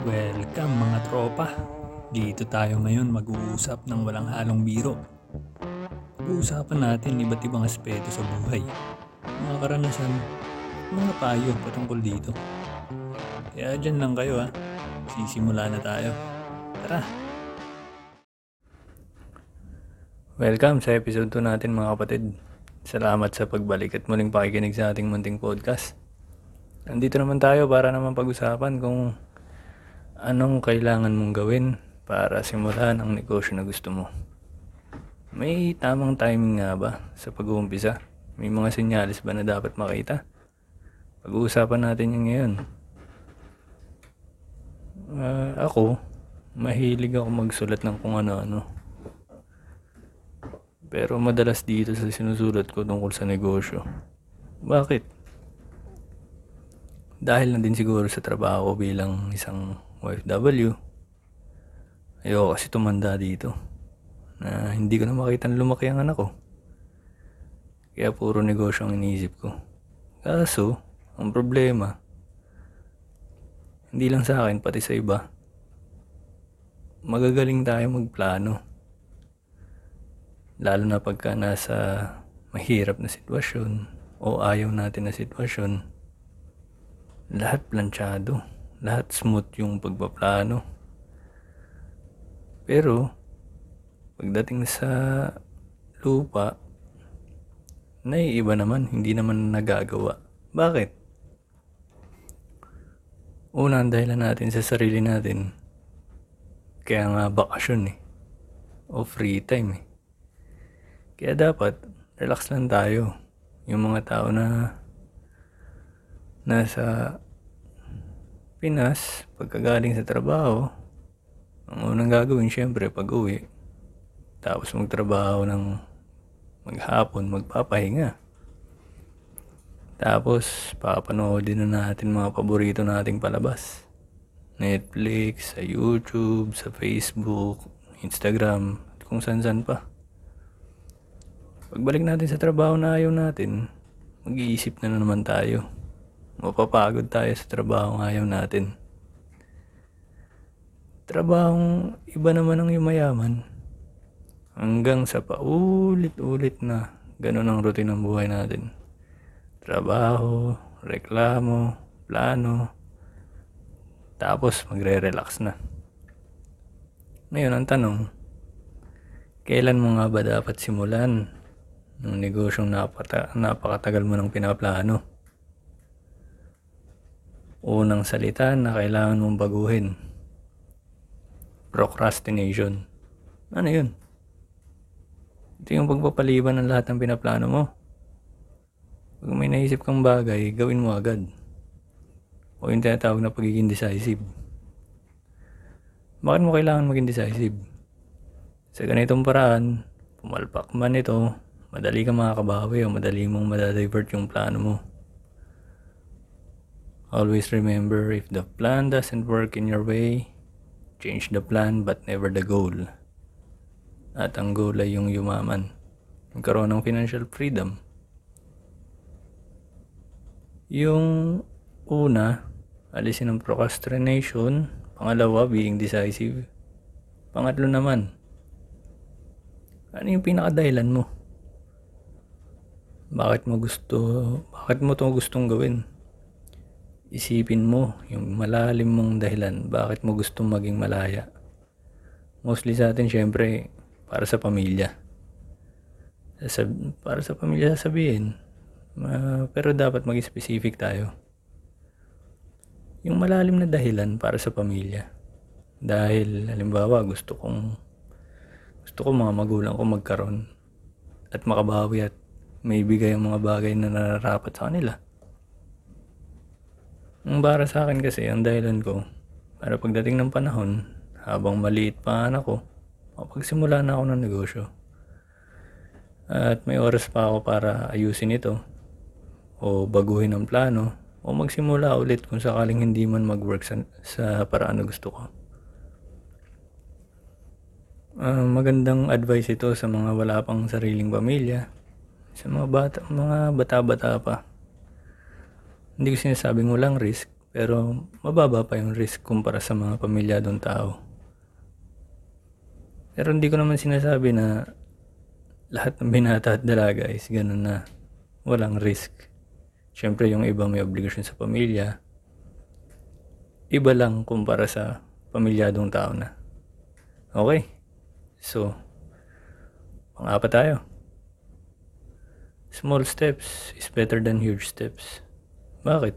Welcome mga tropa. Dito tayo ngayon mag-uusap ng walang halong biro. Pag-uusapan natin iba't ibang aspeto sa buhay. Mga karanasan, mga payo patungkol dito. Kaya dyan lang kayo ha. Sisimula na tayo. Tara! Welcome sa episode 2 natin mga kapatid. Salamat sa pagbalik at muling pakikinig sa ating munting podcast. Nandito naman tayo para naman pag-usapan kung anong kailangan mong gawin para simulan ang negosyo na gusto mo. May tamang timing nga ba sa pag-uumpisa? May mga sinyalis ba na dapat makita? Pag-uusapan natin yung ngayon. Ah, ako, mahilig ako magsulat ng kung ano-ano. Pero madalas dito sa sinusulat ko tungkol sa negosyo. Bakit? Dahil na din siguro sa trabaho ko bilang isang OFW. Ayoko kasi tumanda dito. Na hindi ko na makita na lumaki ang anak ko. Kaya puro negosyo ang iniisip ko. Kaso, ang problema, hindi lang sa akin, pati sa iba, magagaling tayo magplano. Lalo na pagka nasa mahirap na sitwasyon o ayaw natin na sitwasyon, lahat planchado, lahat smooth yung pagpaplano. Pero, pagdating sa lupa, naiiba naman, hindi naman nagagawa. Bakit? Una, ang dahilan natin sa sarili natin, kaya nga bakasyon eh, o free time eh. Kaya dapat, relax lang tayo. Yung mga tao na nasa Pinas, pagkagaling sa trabaho, ang unang gagawin syempre pag uwi, tapos magtrabaho ng maghapon, magpapahinga. Tapos, papanoodin na natin mga paborito nating palabas. Netflix, sa YouTube, sa Facebook, Instagram, kung saan-saan pa. Pagbalik natin sa trabaho na ayaw natin, mag-iisip na, na naman tayo. Mapapagod tayo sa trabaho ng ayaw natin. Trabahong iba naman ang yumayaman. Hanggang sa paulit-ulit na ganun ang routine ng buhay natin. Trabaho, reklamo, plano, tapos magre-relax na. Ngayon ang tanong, kailan mo nga ba dapat simulan ng negosyong napata- napakatagal mo nang pinaplano? Unang salita na kailangan mong baguhin. Procrastination. Ano yun? Ito yung pagpapaliban ng lahat ng pinaplano mo. Pag may naisip kang bagay, gawin mo agad. O yung tinatawag na pagiging decisive. Bakit mo kailangan maging decisive? Sa ganitong paraan, pumalpak man ito, madali ka makakabawi o madali mong madadivert yung plano mo. Always remember, if the plan doesn't work in your way, change the plan but never the goal. At ang goal ay yung yumaman. Magkaroon ng financial freedom. Yung una, alisin ang procrastination. Pangalawa, being decisive. Pangatlo naman, ano yung pinakadahilan mo? Bakit mo gusto, bakit mo to gustong gawin? Isipin mo yung malalim mong dahilan, bakit mo gustong maging malaya. Mostly sa atin, syempre, para sa pamilya. Para sa pamilya sasabihin. Uh, pero dapat maging specific tayo. Yung malalim na dahilan para sa pamilya. Dahil, halimbawa, gusto kong gusto ko mga magulang ko magkaroon at makabawi at may bigay ang mga bagay na nararapat sa kanila. Ang para sa akin kasi, ang dahilan ko, para pagdating ng panahon, habang maliit pa anak ko, makapagsimula na ako ng negosyo. At may oras pa ako para ayusin ito, o baguhin ang plano, o magsimula ulit kung sakaling hindi man mag-work sa, sa paraan na gusto ko. Uh, magandang advice ito sa mga wala pang sariling pamilya, sa mga bata, mga bata-bata pa. Hindi ko sinasabing walang risk, Pero mababa pa yung risk kumpara sa mga pamilyadong tao. Pero hindi ko naman sinasabi na lahat ng binata at dalaga is ganun na walang risk. Siyempre yung iba may obligasyon sa pamilya. Iba lang kumpara sa pamilyadong tao na. Okay. So, pang-apat tayo. Small steps is better than huge steps. Bakit?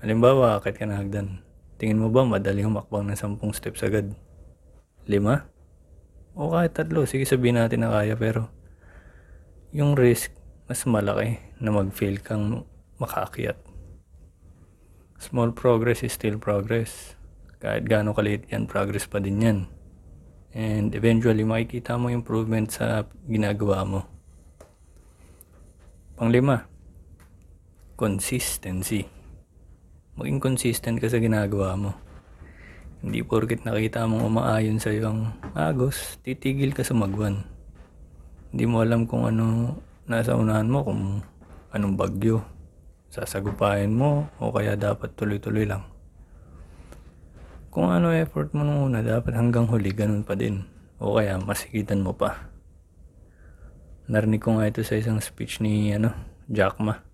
Halimbawa, akit ka na hagdan. Tingin mo ba madali humakbang ng 10 steps agad? Lima? O kahit tatlo, sige sabihin natin na kaya pero yung risk mas malaki na mag-fail kang makaakyat. Small progress is still progress. Kahit gaano kaliit yan, progress pa din yan. And eventually, makikita mo improvement sa ginagawa mo. Panglima, consistency. Maging consistent ka sa ginagawa mo. Hindi porket nakita mong umaayon sa ang agos, titigil ka sa magwan. Hindi mo alam kung ano nasa unahan mo, kung anong bagyo. Sasagupahin mo o kaya dapat tuloy-tuloy lang. Kung ano effort mo nung una, dapat hanggang huli ganun pa din. O kaya masikitan mo pa. Narinig ko nga ito sa isang speech ni ano, Jack Ma.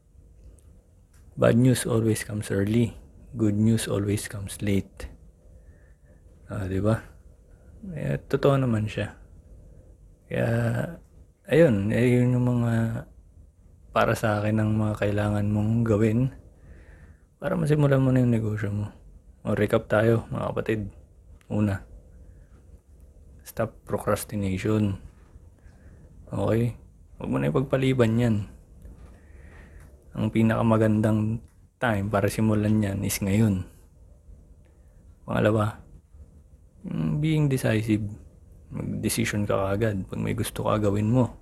Bad news always comes early. Good news always comes late. Ah, di ba? Eh, totoo naman siya. Kaya, ayun, ayun yung mga para sa akin ang mga kailangan mong gawin para masimulan mo na yung negosyo mo. O recap tayo, mga kapatid. Una, stop procrastination. Okay? Huwag mo na ipagpaliban yan. Ang pinakamagandang time para simulan yan is ngayon. Pangalawa, being decisive. Mag-decision ka kaagad. Pag may gusto ka, gawin mo.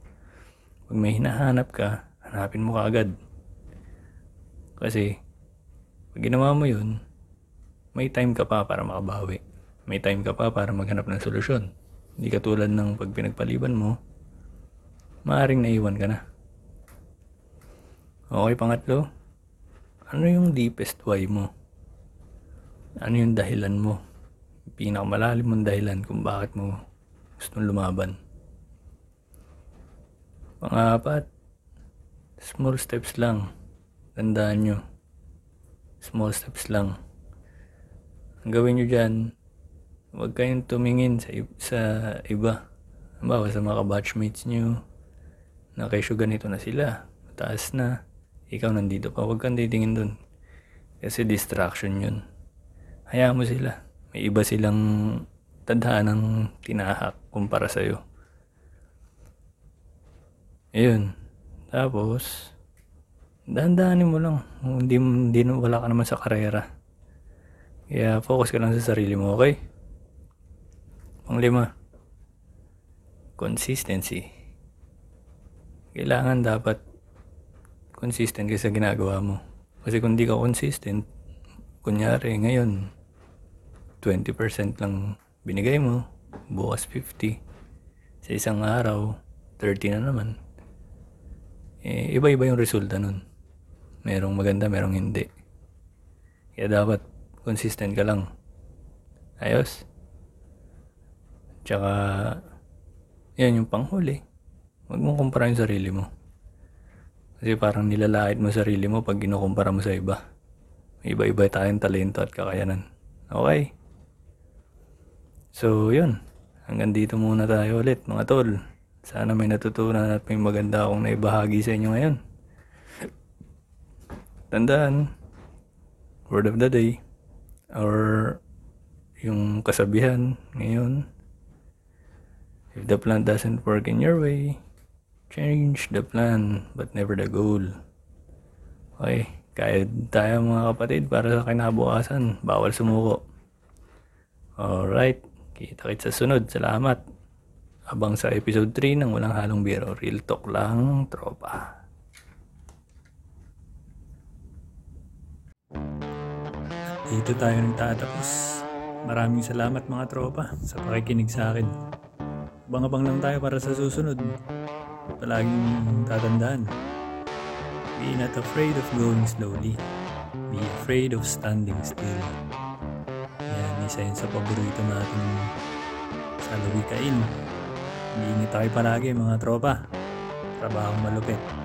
Pag may hinahanap ka, hanapin mo kaagad. Kasi, pag ginawa mo yun, may time ka pa para makabawi. May time ka pa para maghanap ng solusyon. Hindi katulad ng pag pinagpaliban mo, maaring naiwan ka na. Okay, pangatlo. Ano yung deepest why mo? Ano yung dahilan mo? Pinakamalalim mong dahilan kung bakit mo gustong lumaban. Pangapat, small steps lang. Tandaan nyo. Small steps lang. Ang gawin nyo dyan, huwag kayong tumingin sa, sa iba. Halimbawa sa mga batchmates nyo, na kesyo ganito na sila, taas na, ikaw nandito pa, huwag kang titingin dun. Kasi distraction yun. Hayaan mo sila. May iba silang tadhanang tinahak kumpara sa'yo. Ayun. Tapos, dahan-dahanin mo lang. Hindi, hindi wala ka naman sa karera. Kaya focus ka lang sa sarili mo, okay? Panglima, consistency. Kailangan dapat consistent ka ginagawa mo. Kasi kung di ka consistent, kunyari ngayon, 20% lang binigay mo, bukas 50. Sa isang araw, 30 na naman. Eh, iba-iba yung resulta nun. Merong maganda, merong hindi. Kaya dapat consistent ka lang. Ayos. Tsaka, yan yung panghuli. Huwag mong kumpara yung sarili mo. Kasi parang nilalait mo sarili mo pag kinukumpara mo sa iba. Iba-iba tayong talento at kakayanan. Okay? So, yun. Hanggang dito muna tayo ulit, mga tol. Sana may natutunan at may maganda akong naibahagi sa inyo ngayon. Tandaan, word of the day, or yung kasabihan ngayon, if the plan doesn't work in your way, change the plan but never the goal. Okay, kaya tayo mga kapatid para sa kinabukasan, bawal sumuko. Alright, kita-kits sa sunod. Salamat. Abang sa episode 3 ng Walang Halong Biro, Real Talk lang, tropa. Dito tayo nagtatapos. Maraming salamat mga tropa sa pakikinig sa akin. Abang-abang lang tayo para sa susunod. Palaging tatandaan. Be not afraid of going slowly. Be afraid of standing still. Yan, isa yun sa paborito natin sa lawikain. Iingat tayo palagi mga tropa. Trabahong malupit.